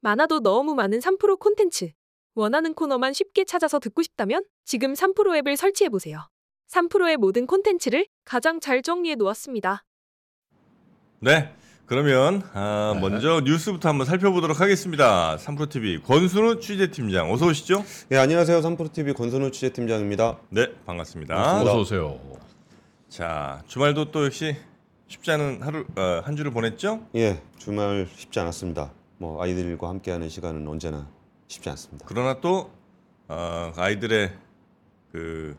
많아도 너무 많은 3프로 콘텐츠. 원하는 코너만 쉽게 찾아서 듣고 싶다면 지금 3프로 앱을 설치해 보세요. 3프로의 모든 콘텐츠를 가장 잘 정리해 놓았습니다. 네. 그러면 아, 네. 먼저 뉴스부터 한번 살펴보도록 하겠습니다. 3프로 TV 권순우 취재팀장 어서 오시죠. 예, 안녕하세요. 삼프로TV 권선우 취재팀장입니다. 네, 반갑습니다. 반갑습니다. 어서 오세요. 자, 주말도 또 역시 쉽지 않은 하루 어, 한 주를 보냈죠? 예, 주말 쉽지 않았습니다. 뭐 아이들과 함께하는 시간은 언제나 쉽지 않습니다. 그러나 또 어, 아이들의 그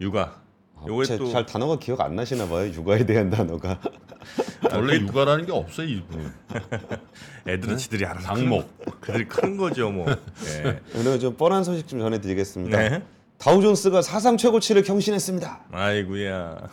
육아 아, 요게 제- 또- 잘 단어가 기억 안 나시나 봐요. 육아에 대한 단어가. 원래 육아라는 게 없어요 이분. 애들은 지들이 알아서. 크는- 그들이 크는 거죠, 뭐. 예. 오늘 좀 뻔한 소식 좀 전해 드리겠습니다. 네. 다우존스가 사상 최고치를 경신했습니다. 아이고야.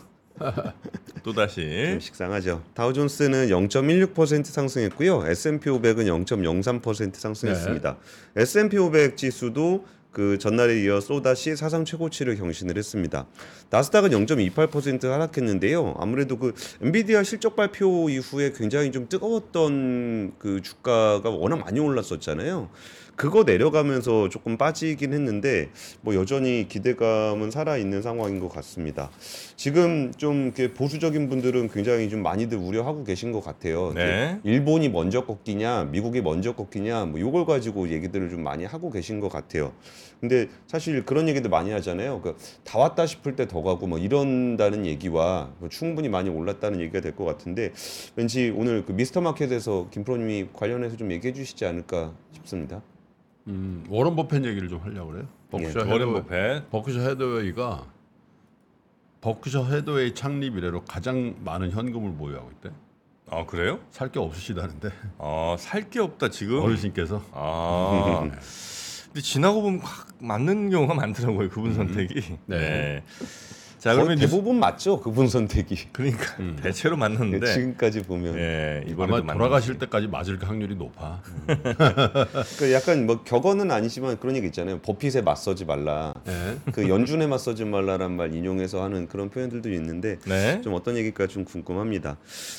또 다시 좀 식상하죠. 다우존스는 0.16% 상승했고요. S&P 500은 0.03% 상승했습니다. S&P 500 지수도 그 전날에 이어 또다시 사상 최고치를 경신을 했습니다. 나스닥은 0.28% 하락했는데요. 아무래도 그 엔비디아 실적 발표 이후에 굉장히 좀 뜨거웠던 그 주가가 워낙 많이 올랐었잖아요. 그거 내려가면서 조금 빠지긴 했는데 뭐 여전히 기대감은 살아 있는 상황인 것 같습니다. 지금 좀 이렇게 보수적인 분들은 굉장히 좀 많이들 우려하고 계신 것 같아요. 네. 일본이 먼저 꺾이냐, 미국이 먼저 꺾이냐, 뭐 요걸 가지고 얘기들을 좀 많이 하고 계신 것 같아요. 근데 사실 그런 얘기들 많이 하잖아요. 그다 왔다 싶을 때 더 가고 뭐 이런다는 얘기와 뭐 충분히 많이 올랐다는 얘기가 될 것 같은데 왠지 오늘 그 미스터 마켓에서 김프로님이 관련해서 좀 얘기해 주시지 않을까 싶습니다. 음, 워런 버핏 얘기를 좀 하려고 그래요. 버크셔 예, 워렌 해서웨이, 버핏. 버크셔 해서웨이가 버크셔 해서웨이 창립 이래로 가장 많은 현금을 보유하고 있대. 아, 그래요? 살 게 없으시다는데 아, 살 게 없다 지금. 어르신께서 아. 근데 지나고 보면 확 맞는 경우가 많더라고요. 그분 선택이. 네. 네. 자, 그러면 대부분 맞죠 그분 선택이. 그러니까 음. 대체로 맞는데 지금까지 보면 예, 아마 돌아가실 때까지 맞을 확률이 높아. 그 약간 뭐 격언은 아니지만 그런 얘기 있잖아요. 버핏에 맞서지 말라. 네. 그 연준에 맞서지 말라란 말 인용해서 하는 그런 표현들도 있는데 네. 좀 어떤 얘기일까 좀 궁금합니다.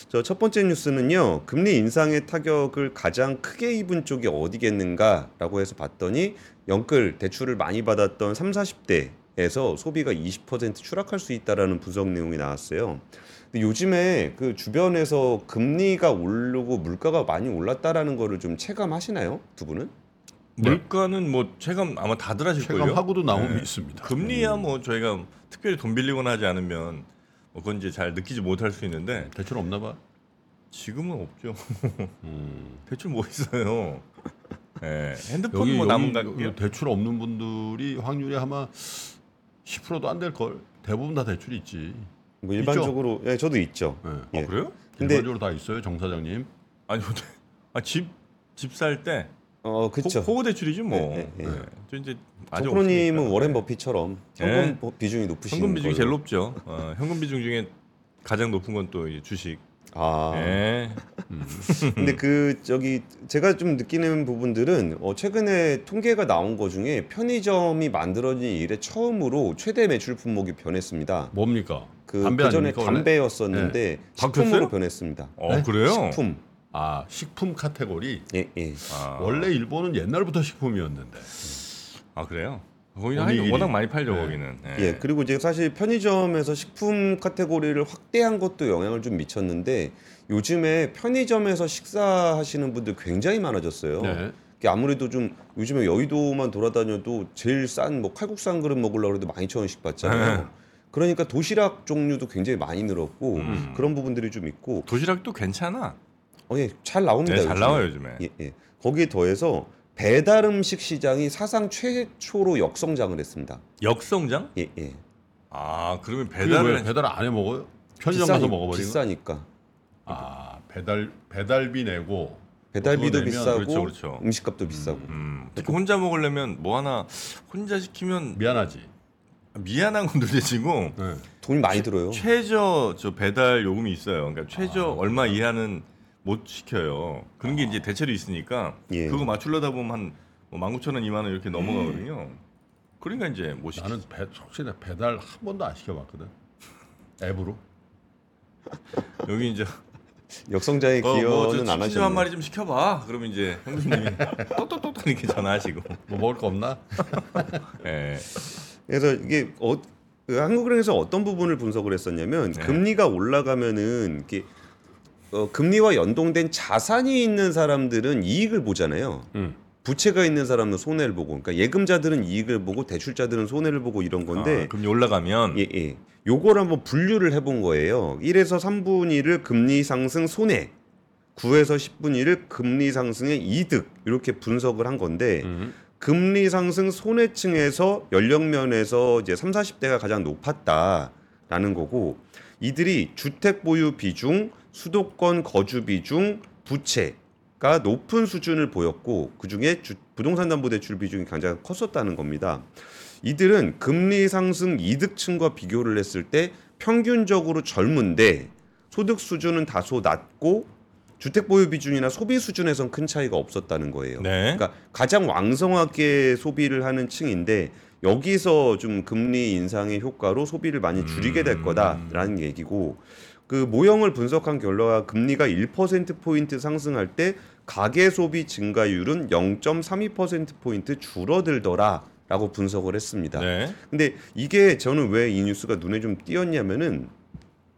저 첫 번째 뉴스는요. 금리 인상의 타격을 가장 크게 입은 쪽이 어디겠는가라고 해서 봤더니 영끌 대출을 많이 받았던 3, 40대 에서 소비가 20% 추락할 수 있다라는 분석 내용이 나왔어요. 근데 요즘에 그 주변에서 금리가 오르고 물가가 많이 올랐다라는 거를 좀 체감하시나요? 두 분은? 물가는 뭐 체감 아마 다들 하실 걸요. 체감하고도 나옴이 네. 있습니다. 금리야 뭐 저희가 특별히 돈 빌리거나 하지 않으면 뭐 그건 이제 잘 느끼지 못할 수 있는데 대출 없나 봐. 지금은 없죠. 음. 대출 뭐 있어요? 예, 핸드폰 여기 뭐 남은 여기 가 여기 대출 없는 분들이 확률이 아마 10%도 안 될 걸. 대부분 다 대출이 있지. 뭐 일반적으로 예, 저도 있죠. 네. 예. 어, 그래요? 근데- 일반적으로 다 있어요, 정 사장님. 아니 근데 아, 집집 살 때 어, 그렇죠. 호구 대출이지 뭐. 네, 네, 네. 예. 저 이제 아직 없으니까. 워렌 버핏처럼 네. 현금 보- 비중이 높으신 현금 비중이 제일. 높죠. 어, 현금 비중 중에 가장 높은 건 또 주식. 아. 예. 근데 그 저기 제가 좀 느끼는 부분들은 어, 최근에 통계가 나온 것 중에 편의점이 만들어진 이래 처음으로 최대 매출 품목이 변했습니다. 뭡니까? 그 담배 그 전에 아닙니까, 원래? 담배였었는데 식품으로 바뀌었어요? 변했습니다. 어 네? 그래요? 식품. 아, 식품 카테고리. 예, 예. 아, 원래 일본은 옛날부터 식품이었는데. 아 그래요? 거기. 한 워낙 많이 팔죠 네. 거기는. 예, 그리고 이제 사실 편의점에서 식품 카테고리를 확대한 것도 영향을 좀 미쳤는데 요즘에 편의점에서 식사하시는 분들 굉장히 많아졌어요. 네. 이게 아무래도 좀 요즘에 여의도만 돌아다녀도 제일 싼 뭐 칼국수 한 그릇 먹으려고 해도 12,000원씩 받잖아요. 네. 그러니까 도시락 종류도 굉장히 많이 늘었고 음. 그런 부분들이 좀 있고 도시락도 괜찮아. 어, 예, 잘 나옵니다. 네, 잘 요즘에. 나와요 요즘에. 예, 예. 거기에 더해서 배달 음식 시장이 사상 최초로 역성장을 했습니다. 역성장? 예, 예. 아 그러면 배달을 왜 배달 안 해 먹어요? 편의점 가서 비싸니- 거? 비싸니까. 아, 배달 배달비 내고 배달비도 그거 내면 비싸고 그렇죠, 그렇죠. 음식값도 비싸고. 음, 특히 혼자 먹으려면 뭐 하나 혼자 시키면 미안하지. 미안한 건 둘째치고 네. 돈이 많이 들어요. 최저 저 배달 요금이 있어요. 그러니까 최저 아, 얼마 이하는 못 시켜요. 그런 게 이제 대체로 있으니까 예. 그거 맞추려다 보면 한뭐 19,000원, 2만 원 이렇게 넘어가거든요. 그러니까 이제 못 시켜. 나는 배, 솔직히 나 배달 한 번도 안 시켜봤거든. 앱으로. 여기 이제 역성장의 어, 기여는 뭐저 안 하셨네요. 한 마리 좀 시켜봐. 그러면 이제 형수님이 똑똑똑 이렇게 전화하시고. 뭐 먹을 거 없나? 예. 그래서 이게 어, 그 한국은행에서 어떤 부분을 분석을 했었냐면 네. 금리가 올라가면은 이게 어, 금리와 연동된 자산이 있는 사람들은 이익을 보잖아요. 음. 부채가 있는 사람은 손해를 보고, 그러니까 예금자들은 이익을 보고 대출자들은 손해를 보고 이런 건데, 아, 금리 올라가면 예, 예. 요걸 한번 분류를 해본 거예요. 1에서 3분의 1을 금리 상승 손해, 9에서 10분의 1을 금리 상승의 이득 이렇게 분석을 한 건데, 음. 금리 상승 손해층에서 연령면에서 이제 3, 40대가 가장 높았다라는 거고 이들이 주택 보유 비중, 수도권 거주 비중, 부채가 높은 수준을 보였고 그중에 주- 부동산 담보 대출 비중이 가장 컸었다는 겁니다. 이들은 금리 상승 이득층과 비교를 했을 때 평균적으로 젊은데 소득 수준은 다소 낮고 주택 보유 비중이나 소비 수준에선 큰 차이가 없었다는 거예요. 네. 그러니까 가장 왕성하게 소비를 하는 층인데 여기서 좀 금리 인상의 효과로 소비를 많이 줄이게 될 음. 거다라는 얘기고 그 모형을 분석한 결과가 금리가 1% 포인트 상승할 때 가계 소비 증가율은 0.32% 포인트 줄어들더라 라고 분석을 했습니다. 네. 근데 이게 저는 왜 이 뉴스가 눈에 좀 띄었냐면은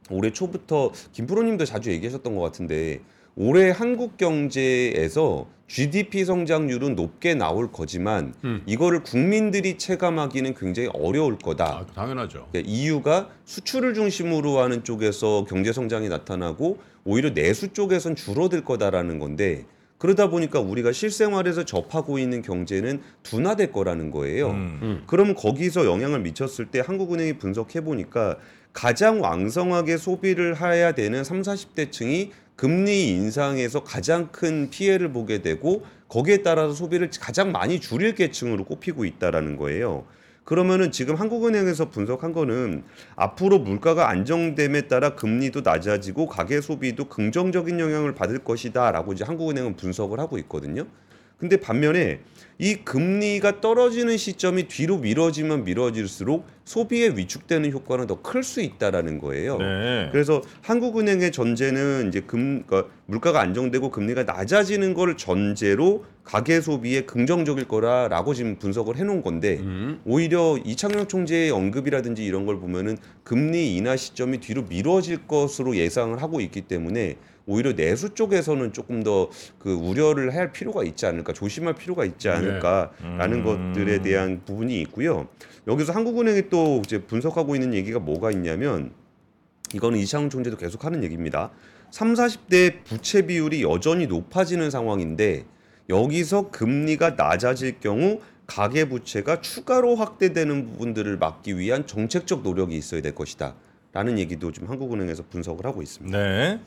올해 초부터 김프로님도 자주 얘기하셨던 것 같은데 올해 한국 경제에서 GDP 성장률은 높게 나올 거지만 음. 이거를 국민들이 체감하기는 굉장히 어려울 거다. 아, 당연하죠. 그러니까 이유가 수출을 중심으로 하는 쪽에서 경제 성장이 나타나고 오히려 내수 쪽에선 줄어들 거다라는 건데 그러다 보니까 우리가 실생활에서 접하고 있는 경제는 둔화될 거라는 거예요. 음. 그럼 거기서 영향을 미쳤을 때 한국은행이 분석해 보니까 가장 왕성하게 소비를 해야 되는 3, 40대층이 금리 인상에서 가장 큰 피해를 보게 되고 거기에 따라서 소비를 가장 많이 줄일 계층으로 꼽히고 있다라는 거예요. 그러면은 지금 한국은행에서 분석한 거는 앞으로 물가가 안정됨에 따라 금리도 낮아지고 가계 소비도 긍정적인 영향을 받을 것이다라고 이제 한국은행은 분석을 하고 있거든요. 근데 반면에 이 금리가 떨어지는 시점이 뒤로 미뤄지면 미뤄질수록 소비에 위축되는 효과는 더 클 수 있다라는 거예요. 네. 그래서 한국은행의 전제는 이제 금 그러니까 물가가 안정되고 금리가 낮아지는 걸 전제로 가계 소비에 긍정적일 거라라고 지금 분석을 해놓은 건데 음. 오히려 이창용 총재의 언급이라든지 이런 걸 보면은 금리 인하 시점이 뒤로 미뤄질 것으로 예상을 하고 있기 때문에 오히려 내수 쪽에서는 조금 더 그 우려를 할 필요가 있지 않을까 조심할 필요가 있지 않을까라는 음. 것들에 대한 부분이 있고요. 여기서 한국은행이 또 이제 분석하고 있는 얘기가 뭐가 있냐면 이거는 이창용 총재도 계속 하는 얘기입니다. 3, 40대 부채 비율이 여전히 높아지는 상황인데 여기서 금리가 낮아질 경우 가계 부채가 추가로 확대되는 부분들을 막기 위한 정책적 노력이 있어야 될 것이다. 라는 얘기도 지금 한국은행에서 분석을 하고 있습니다. 네.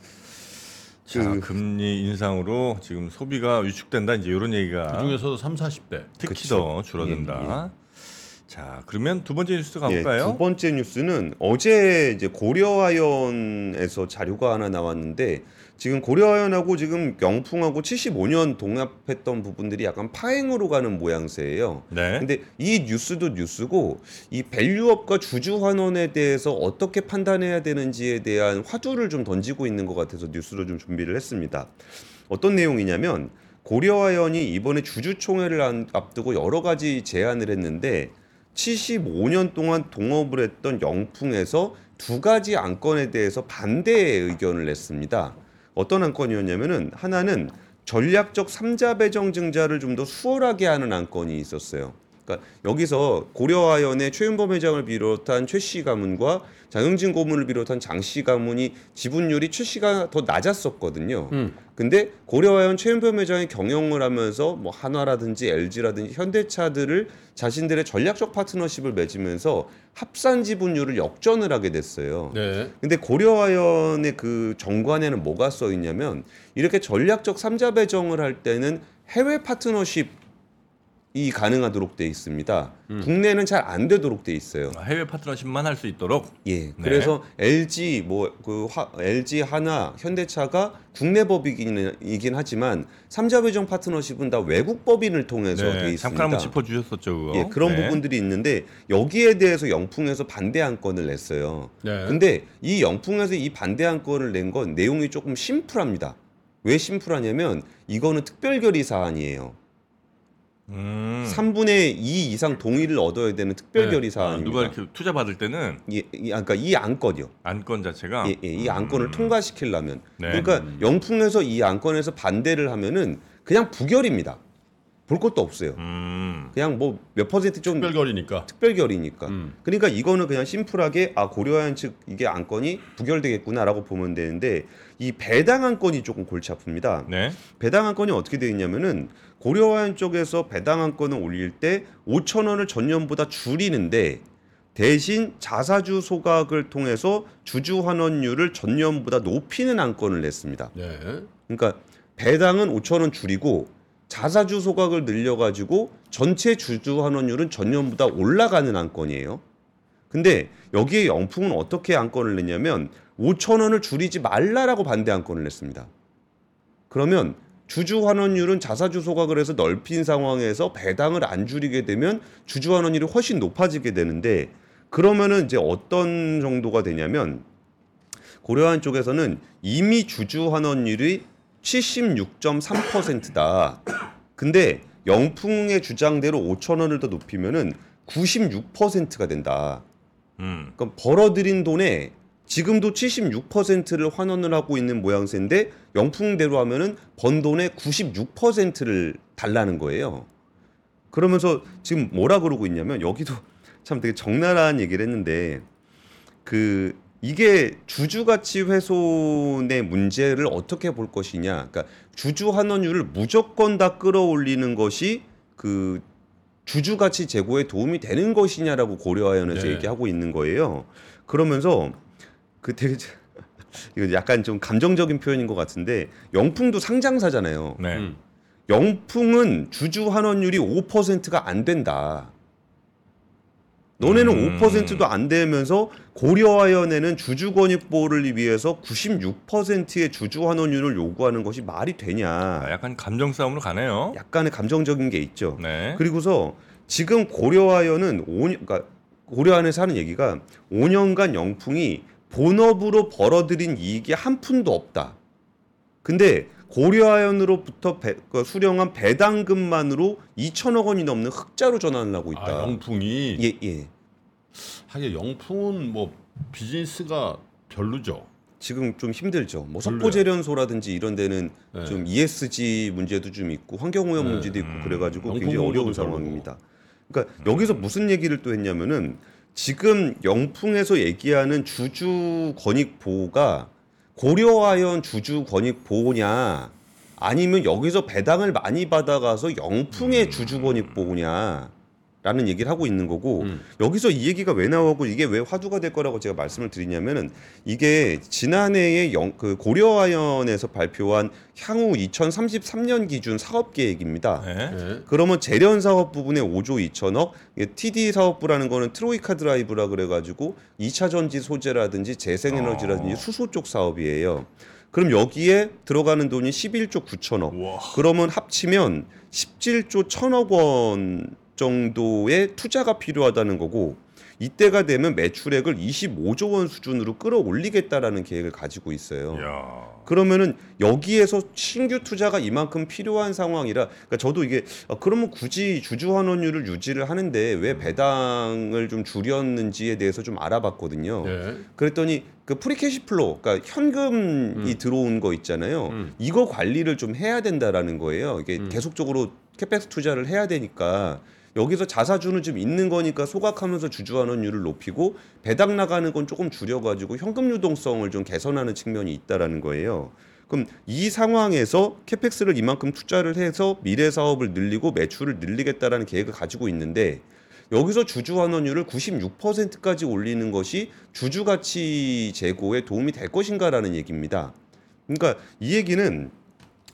자, 그- 금리 인상으로 지금 소비가 위축된다 이제 이런 얘기가 그 중에서도 3, 40대. 특히 그쵸. 더 줄어든다. 자, 그러면 두 번째 뉴스 가볼까요? 예, 두 번째 뉴스는 어제 이제 고려아연에서 자료가 하나 나왔는데 지금 고려아연하고 지금 영풍하고 75년 동합했던 부분들이 약간 파행으로 가는 모양새예요. 네. 근데 이 뉴스도 뉴스고 이 밸류업과 주주 환원에 대해서 어떻게 판단해야 되는지에 대한 화두를 좀 던지고 있는 것 같아서 뉴스로 좀 준비를 했습니다. 어떤 내용이냐면 고려아연이 이번에 주주총회를 안- 앞두고 여러 가지 제안을 했는데 75년 동안 동업을 했던 영풍에서 두 가지 안건에 대해서 반대의 의견을 냈습니다. 어떤 안건이었냐면은 하나는 전략적 삼자 배정 증자를 좀 더 수월하게 하는 안건이 있었어요. 그러니까 여기서 고려아연의 최윤범 회장을 비롯한 최씨 가문과 장영진 고문을 비롯한 장씨 가문이 지분율이 최 씨가 더 낮았었거든요. 음. 근데 고려아연 최윤범 회장이 경영을 하면서 뭐 한화라든지 LG라든지 현대차들을 자신들의 전략적 파트너십을 맺으면서 합산 지분율을 역전을 하게 됐어요. 네. 근데 고려아연의 그 정관에는 뭐가 써 있냐면 이렇게 전략적 삼자 배정을 할 때는 해외 파트너십 을 가능하도록 돼 있습니다. 음. 국내는 잘 안 되도록 돼 있어요. 아, 해외 파트너십만 할 수 있도록. 예. 그래서 LG 뭐그 LG 하나 현대차가 국내 법이긴 이긴 하지만 삼자 배정 파트너십은 다 외국 법인을 통해서 돼 네, 있습니다. 잠깐 한번 짚어 주셨었죠 그거. 예, 그런 네. 부분들이 있는데 여기에 대해서 영풍에서 반대 안건을 냈어요. 네. 근데 이 영풍에서 이 반대 안건을 낸 건 내용이 조금 심플합니다. 왜 심플하냐면 이거는 특별결의 사안이에요. 음. 3분의 2 이상 동의를 얻어야 되는 특별 결의 아, 사안입니다. 누가 이렇게 투자 받을 때는 이, 이, 그러니까 이 안건이요. 안건 자체가 예, 예, 이 안건을 음. 통과시키려면 네. 그러니까 영풍에서 이 안건에서 반대를 하면은 그냥 부결입니다. 볼 것도 없어요. 음. 그냥 뭐 몇 퍼센트 좀 특별결이니까. 특별결이니까. 음. 그러니까 이거는 그냥 심플하게 아 고려한 측 이게 안건이 부결되겠구나라고 보면 되는데 이 배당 안건이 조금 골치 아픕니다. 네. 배당 안건이 어떻게 되어 있냐면은 고려한 쪽에서 배당 안건을 올릴 때 5천 원을 전년보다 줄이는데 대신 자사주 소각을 통해서 주주 환원율을 전년보다 높이는 안건을 냈습니다. 네. 그러니까 배당은 5천 원 줄이고 자사주 소각을 늘려가지고 전체 주주 환원율은 전년보다 올라가는 안건이에요. 근데 여기에 영풍은 어떻게 안건을 냈냐면 5천 원을 줄이지 말라라고 반대 안건을 냈습니다. 그러면 주주 환원율은 자사주 소각을 해서 넓힌 상황에서 배당을 안 줄이게 되면 주주 환원율이 훨씬 높아지게 되는데 그러면은 이제 어떤 정도가 되냐면 고려한 쪽에서는 이미 주주 환원율이 76.3%다. 근데 영풍의 주장대로 5천 원을 더 높이면은 96%가 된다. 음. 그럼 벌어들인 돈에 지금도 76%를 환원을 하고 있는 모양새인데 영풍대로 하면은 번 돈의 96%를 달라는 거예요. 그러면서 지금 뭐라 그러고 있냐면 여기도 참 되게 적나라한 얘기를 했는데 그 이게 주주 가치 훼손의 문제를 어떻게 볼 것이냐. 그러니까 주주 환원율을 무조건 다 끌어올리는 것이 그 주주 가치 제고에 도움이 되는 것이냐라고 고려하연에서 네. 얘기하고 있는 거예요. 그러면서 그 되게 이거 약간 좀 감정적인 표현인 것 같은데 영풍도 상장사잖아요. 네. 음. 영풍은 주주 환원율이 5%가 안 된다. 너네는 음. 5%도 안 되면서 고려하연에는 주주 권익 보호를 위해서 96%의 주주 환원율을 요구하는 것이 말이 되냐? 아, 약간 감정 싸움으로 가네요. 약간의 감정적인 게 있죠. 네. 그리고서 지금 고려하연은 5년, 그러니까 고려하연에서 하는 얘기가 5년간 영풍이 본업으로 벌어들인 이익이 한 푼도 없다. 근데 고려하연으로부터 배- 그 수령한 배당금만으로 2천억 원이 넘는 흑자로 전환을 하고 있다. 아, 영풍이 예, 예. 하긴 영풍은 뭐 비즈니스가 별로죠. 지금 좀 힘들죠. 뭐. 석고재련소라든지 이런 데는 네. 좀 ESG 문제도 좀 있고 환경오염 네. 문제도 있고 음. 그래가지고 굉장히 어려운 상황입니다. 그러니까 여기서 무슨 얘기를 또 했냐면은 지금 영풍에서 얘기하는 주주 권익 보호가 고려하연 주주 권익 보호냐 아니면 여기서 배당을 많이 받아가서 영풍의 음. 주주 권익 보호냐 라는 얘기를 하고 있는 거고 음. 여기서 이 얘기가 왜 나오고 이게 왜 화두가 될 거라고 제가 말씀을 드리냐면은 이게 지난해에 영, 그 고려하연에서 발표한 향후 2033년 기준 사업 계획입니다. 네. 네. 그러면 재련 사업 부분에 5조 2천억, 이게 TD 사업부라는 거는 트로이카 드라이브라 그래가지고 2차 전지 소재라든지 재생에너지라든지 어. 수소 쪽 사업이에요. 그럼 여기에 들어가는 돈이 11조 9천억. 우와. 그러면 합치면 17조 1천억 원 정도의 투자가 필요하다는 거고 이때가 되면 매출액을 25조 원 수준으로 끌어올리겠다라는 계획을 가지고 있어요. 야. 그러면은 여기에서 신규 투자가 이만큼 필요한 상황이라 그러니까 저도 이게 아, 그러면 굳이 주주 환원율을 유지를 하는데 왜 배당을 좀 줄였는지에 대해서 좀 알아봤거든요. 네. 그랬더니 그 free cash flow 그러니까 현금이 음. 들어온 거 있잖아요. 음. 이거 관리를 좀 해야 된다라는 거예요. 이게 음. 계속적으로 캐펙스 투자를 해야 되니까 여기서 자사주는 좀 있는 거니까 소각하면서 주주환원율을 높이고 배당 나가는 건 조금 줄여가지고 현금 유동성을 좀 개선하는 측면이 있다라는 거예요. 그럼 이 상황에서 캐펙스를 이만큼 투자를 해서 미래 사업을 늘리고 매출을 늘리겠다라는 계획을 가지고 있는데 여기서 주주 환원율을 96%까지 올리는 것이 주주 가치 제고에 도움이 될 것인가라는 얘기입니다. 그러니까 이 얘기는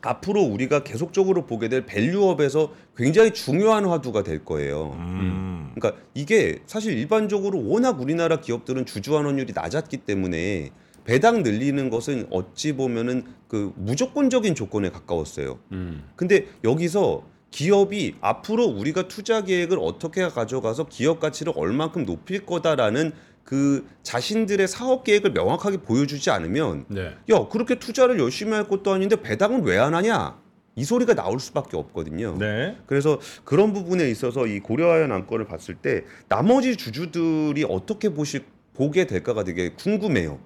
앞으로 우리가 계속적으로 보게 될 밸류업에서 굉장히 중요한 화두가 될 거예요. 음. 그러니까 이게 사실 일반적으로 워낙 우리나라 기업들은 주주 환원율이 낮았기 때문에 배당 늘리는 것은 어찌 보면은 그 무조건적인 조건에 가까웠어요. 음. 근데 여기서 기업이 앞으로 우리가 투자 계획을 어떻게 가져가서 기업 가치를 얼만큼 높일 거다라는 그 자신들의 사업 계획을 명확하게 보여주지 않으면 네. 야 그렇게 투자를 열심히 할 것도 아닌데 배당은 왜 안 하냐 이 소리가 나올 수밖에 없거든요. 네. 그래서 그런 부분에 있어서 이 고려하연 안건을 봤을 때 나머지 주주들이 어떻게 보시 보게 될까가 되게 궁금해요.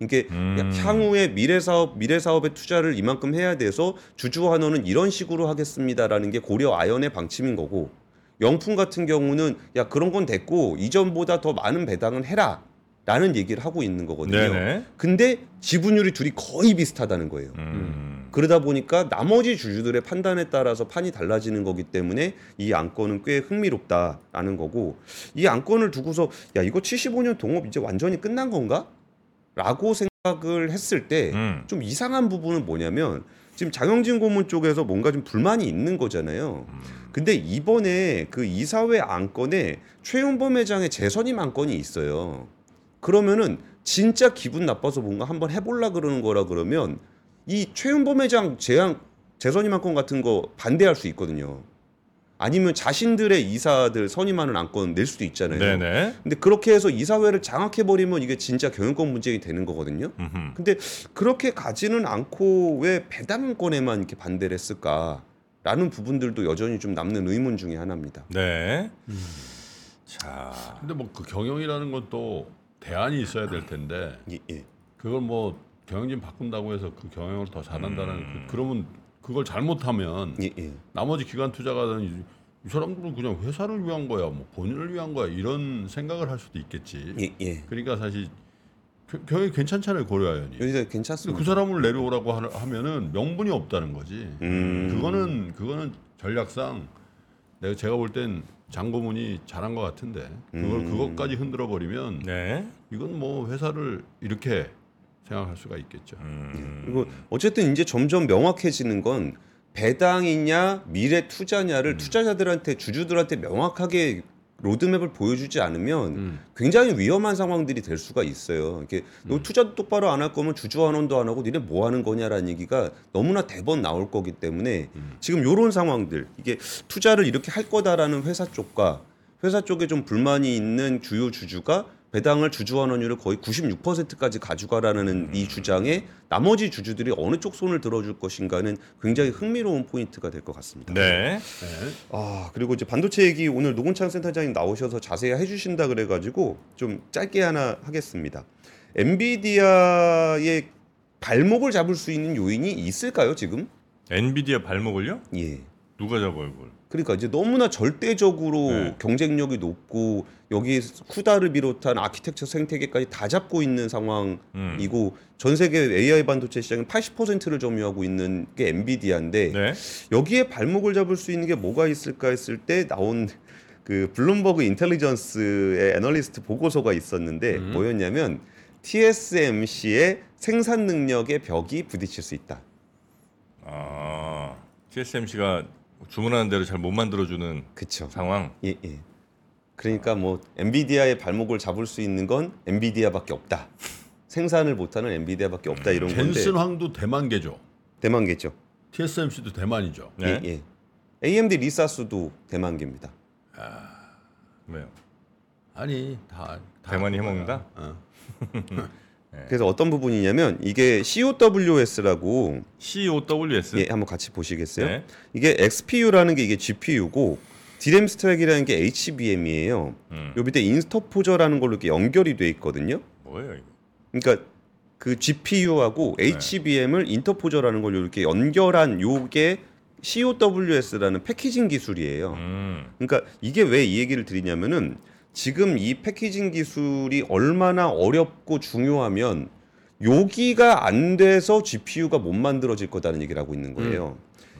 이게 음. 향후에 미래 사업 미래 사업에 투자를 이만큼 해야 돼서 주주 환원은 이런 식으로 하겠습니다라는 게 고려 아연의 방침인 거고 영풍 같은 경우는 야 그런 건 됐고 이전보다 더 많은 배당은 해라 라는 얘기를 하고 있는 거거든요. 네네. 근데 지분율이 둘이 거의 비슷하다는 거예요. 음. 그러다 보니까 나머지 주주들의 판단에 따라서 판이 달라지는 거기 때문에 이 안건은 꽤 흥미롭다라는 거고 이 안건을 두고서 야 이거 75년 동업 이제 완전히 끝난 건가? 라고 생각을 했을 때좀 음. 이상한 부분은 뭐냐면 지금 장영진 고문 쪽에서 뭔가 좀 불만이 있는 거잖아요. 근데 이번에 그 이사회 안건에 최윤범 회장의 재선임 안건이 있어요. 그러면은 진짜 기분 나빠서 뭔가 한번 해볼라 그러는 거라 그러면 이 최윤범 회장 재앙 재선임 안건 같은 거 반대할 수 있거든요. 아니면 자신들의 이사들 선임하는 안건 낼 수도 있잖아요. 네네. 근데 그렇게 해서 이사회를 장악해 버리면 이게 진짜 경영권 문제가 되는 거거든요. 음흠. 근데 그렇게 가지는 않고 왜 배당권에만 이렇게 반대를 했을까라는 부분들도 여전히 좀 남는 의문 중에 하나입니다. 네. 자. 근데 뭐 그 경영이라는 건 또 대안이 있어야 될 텐데 예, 예. 그걸 뭐 경영진 바꾼다고 해서 그 경영을 더 잘한다는 음. 그, 그러면 그걸 잘못하면 예, 예. 나머지 기관 투자가는 이, 이 사람들은 그냥 회사를 위한 거야, 뭐 본인을 위한 거야 이런 생각을 할 수도 있겠지. 예, 예. 그러니까 사실 겨- 경영이 괜찮잖아요 고려아연이. 여기가 근데 괜찮습니다. 그 사람을 내려오라고 하, 하면은 명분이 없다는 거지. 음. 그거는 그거는 전략상 내가 제가 볼 땐 장고문이 잘한 것 같은데 그걸 음. 그것까지 흔들어 버리면 네. 이건 뭐 회사를 이렇게 생각할 수가 있겠죠. 음. 그리고 어쨌든 이제 점점 명확해지는 건 배당이냐 미래 투자냐를 투자자들한테 주주들한테 명확하게 로드맵을 보여주지 않으면 음. 굉장히 위험한 상황들이 될 수가 있어요. 이렇게 너 투자도 똑바로 안 할 거면 주주 환원도 안 하고 니네 뭐 하는 거냐라는 얘기가 너무나 대번 나올 거기 때문에 지금 요런 상황들 이게 투자를 이렇게 할 거다라는 회사 쪽과 회사 쪽에 좀 불만이 있는 주요 주주가 배당을 주주 환원율을 거의 96%까지 가져가라는 이 주장에 나머지 주주들이 어느 쪽 손을 들어줄 것인가는 굉장히 흥미로운 포인트가 될 것 같습니다. 네. 네. 아 그리고 이제 반도체 얘기 오늘 노곤창 센터장님 나오셔서 자세히 해주신다 그래가지고 좀 짧게 하나 하겠습니다. 엔비디아의 발목을 잡을 수 있는 요인이 있을까요 지금? 엔비디아 발목을요? 예. 누가 잡아요, 그걸? 그러니까 이제 너무나 절대적으로 네. 경쟁력이 높고 여기 쿠다를 비롯한 아키텍처 생태계까지 다 잡고 있는 상황이고 음. 전 세계 AI 반도체 시장은 80%를 점유하고 있는 게 엔비디아인데 네. 여기에 발목을 잡을 수 있는 게 뭐가 있을까 했을 때 나온 그 블룸버그 인텔리전스의 애널리스트 보고서가 있었는데 음. 뭐였냐면 TSMC의 생산 능력의 벽에 부딪힐 수 있다. 아. TSMC가 주문하는 대로 잘 못 만들어 주는 그쵸. 상황. 예, 예. 그러니까 뭐 엔비디아의 발목을 잡을 수 있는 건 엔비디아밖에 없다. 생산을 못하는 엔비디아밖에 없다 이런 건데 젠슨 황도 대만계죠. 대만계죠. TSMC도 대만이죠. 네. 예, 예. AMD 리사스도 대만계입니다. 왜요? 아니 다, 다 대만이. 해먹는다? 어. 그래서 어떤 부분이냐면 이게 COWS라고 COWS. 예, 한번 같이 보시겠어요? 네. 이게 XPU라는 게 이게 GPU고 디램 스택이라는 게 HBM이에요. 음. 요 밑에 인스터포저라는 걸로 이렇게 연결이 돼 있거든요. 뭐예요, 이거? 그러니까 그 GPU하고 네. HBM을 인터포저라는 걸로 이렇게 연결한 요게 COWS라는 패키징 기술이에요. 음. 그러니까 이게 왜 이 얘기를 드리냐면은 지금 이 패키징 기술이 얼마나 어렵고 중요하면 여기가 안 돼서 GPU가 못 만들어질 거다는 얘기를 하고 있는 거예요.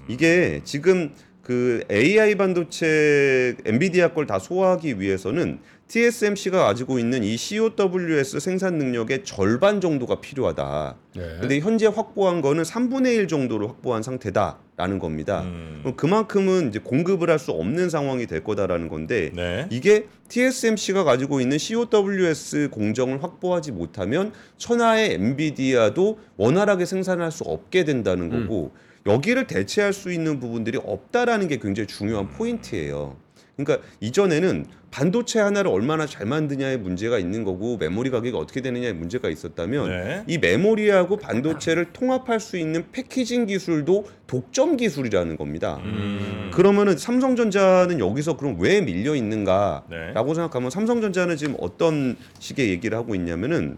이게 지금 그그 AI 반도체 엔비디아 걸 다 소화하기 위해서는 TSMC가 가지고 있는 이 COWS 생산 능력의 절반 정도가 필요하다. 네. 근데 현재 확보한 거는 3분의 1 정도로 확보한 상태다라는 겁니다. 음. 그만큼은 이제 공급을 할 수 없는 상황이 될 거다라는 건데 네. 이게 TSMC가 가지고 있는 COWS 공정을 확보하지 못하면 천하의 엔비디아도 원활하게 생산할 수 없게 된다는 음. 거고 여기를 대체할 수 있는 부분들이 없다라는 게 굉장히 중요한 포인트예요. 그러니까 이전에는 반도체 하나를 얼마나 잘 만드냐의 문제가 있는 거고 메모리 가격이 어떻게 되느냐의 문제가 있었다면 네. 이 메모리하고 반도체를 통합할 수 있는 패키징 기술도 독점 기술이라는 겁니다. 음. 그러면은 삼성전자는 여기서 그럼 왜 밀려 있는가라고 네. 생각하면 삼성전자는 지금 어떤 식의 얘기를 하고 있냐면은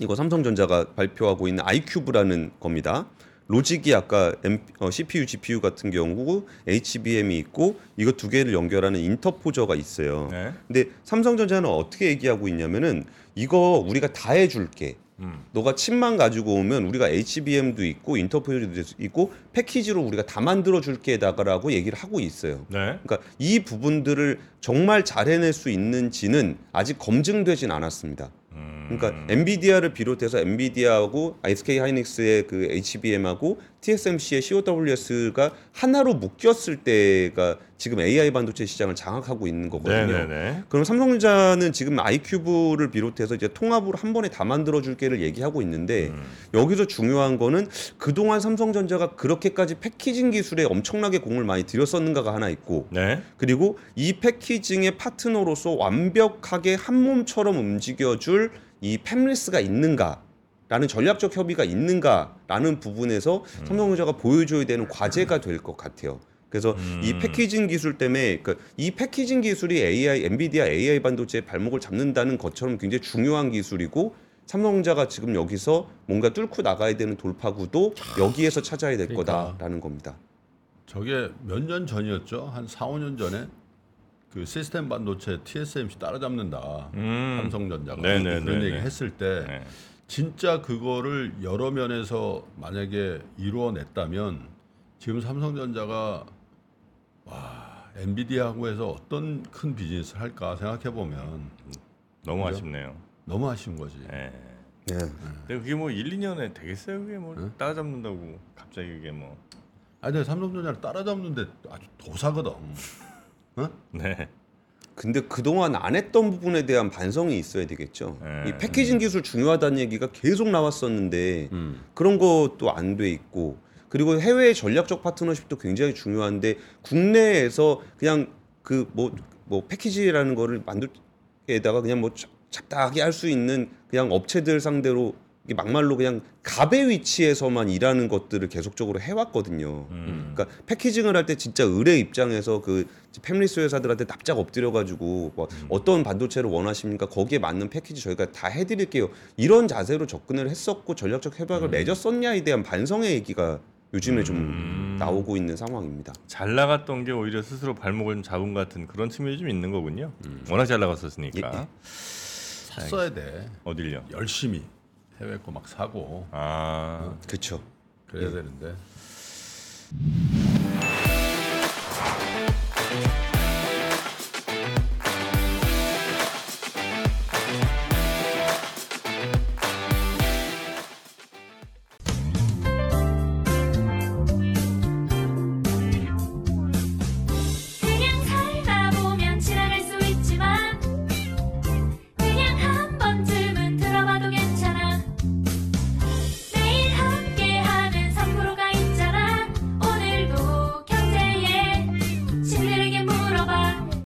이거 삼성전자가 발표하고 있는 iCube라는 겁니다. 로직이 아까 어, CPU, GPU 같은 경우 HBM이 있고 이거 두 개를 연결하는 인터포저가 있어요. 네. 근데 삼성전자는 어떻게 얘기하고 있냐면은 이거 우리가 다 해줄게. 음. 너가 칩만 가지고 오면 우리가 HBM도 있고 인터포저도 있고 패키지로 우리가 다 만들어 줄게다가라고 얘기를 하고 있어요. 네. 그러니까 이 부분들을 정말 잘 해낼 수 있는지는 아직 검증되진 않았습니다. 음. 그러니까 엔비디아를 비롯해서 엔비디아하고 SK 하이닉스의 그 HBM하고 TSMC의 COWS가 하나로 묶였을 때가 지금 AI 반도체 시장을 장악하고 있는 거거든요. 네네네. 그럼 삼성전자는 지금 아이큐브를 비롯해서 이제 통합으로 한 번에 다 만들어 줄 게를 얘기하고 있는데 음. 여기서 중요한 거는 그동안 삼성전자가 그렇게까지 패키징 기술에 엄청나게 공을 많이 들였었는가가 하나 있고 네. 그리고 이 패키징의 파트너로서 완벽하게 한 몸처럼 움직여 줄 이 팹리스가 있는가 라는 전략적 협의가 있는가라는 부분에서 삼성전자가 보여줘야 되는 과제가 될 것 같아요. 그래서 이 음. 패키징 기술 때문에 그러니까 이 패키징 기술이 AI, 엔비디아 AI 반도체의 발목을 잡는다는 것처럼 굉장히 중요한 기술이고 삼성전자가 지금 여기서 뭔가 뚫고 나가야 되는 돌파구도 여기에서 찾아야 될 그러니까. 거다라는 겁니다. 저게 몇 년 전이었죠? 한 4, 5년 전에 그 시스템 반도체 TSMC 따라잡는다. 음. 삼성전자가 네네네네. 그런 얘기 했을 때 네. 진짜 그거를 여러 면에서 만약에 이루어냈다면 지금 삼성전자가 와 엔비디아하고 해서 어떤 큰 비즈니스를 할까 생각해 보면 너무 그죠? 아쉽네요. 너무 아쉬운 거지. 네. 네. 근데 그게 뭐 1, 2년에 되겠어요? 그게 뭐 응? 따라잡는다고 갑자기 그게 뭐. 아니 근데 삼성전자를 따라잡는데 아주 도사거든. 네. 근데 그동안 안 했던 부분에 대한 반성이 있어야 되겠죠. 네. 이 패키징 기술 중요하다는 얘기가 계속 나왔었는데 음. 그런 것도 안 돼 있고 그리고 해외 전략적 파트너십도 굉장히 중요한데 국내에서 그냥 그 뭐뭐 패키지라는 거를 만들 에다가 그냥 뭐 잡- 잡다하게 할 수 있는 그냥 업체들 상대로 막말로 그냥 갑의 위치에서만 일하는 것들을 계속적으로 해왔거든요. 음. 그러니까 패키징을 할 때 진짜 의뢰 입장에서 그 팹리스 회사들한테 납작 엎드려 가지고 뭐 어떤 반도체를 원하십니까? 거기에 맞는 패키지 저희가 다 해드릴게요. 이런 자세로 접근을 했었고 전략적 협약을 맺었었냐에 대한 반성의 얘기가 요즘에 좀 음. 나오고 있는 상황입니다. 잘 나갔던 게 오히려 스스로 발목을 좀 잡은 것 같은 그런 측면이 좀 있는 거군요. 워낙 잘 나갔었으니까. 예, 예. 샀어야 돼. 어딜요? 열심히 해외 거 막 사고 아. 그렇죠. 그래야 되는데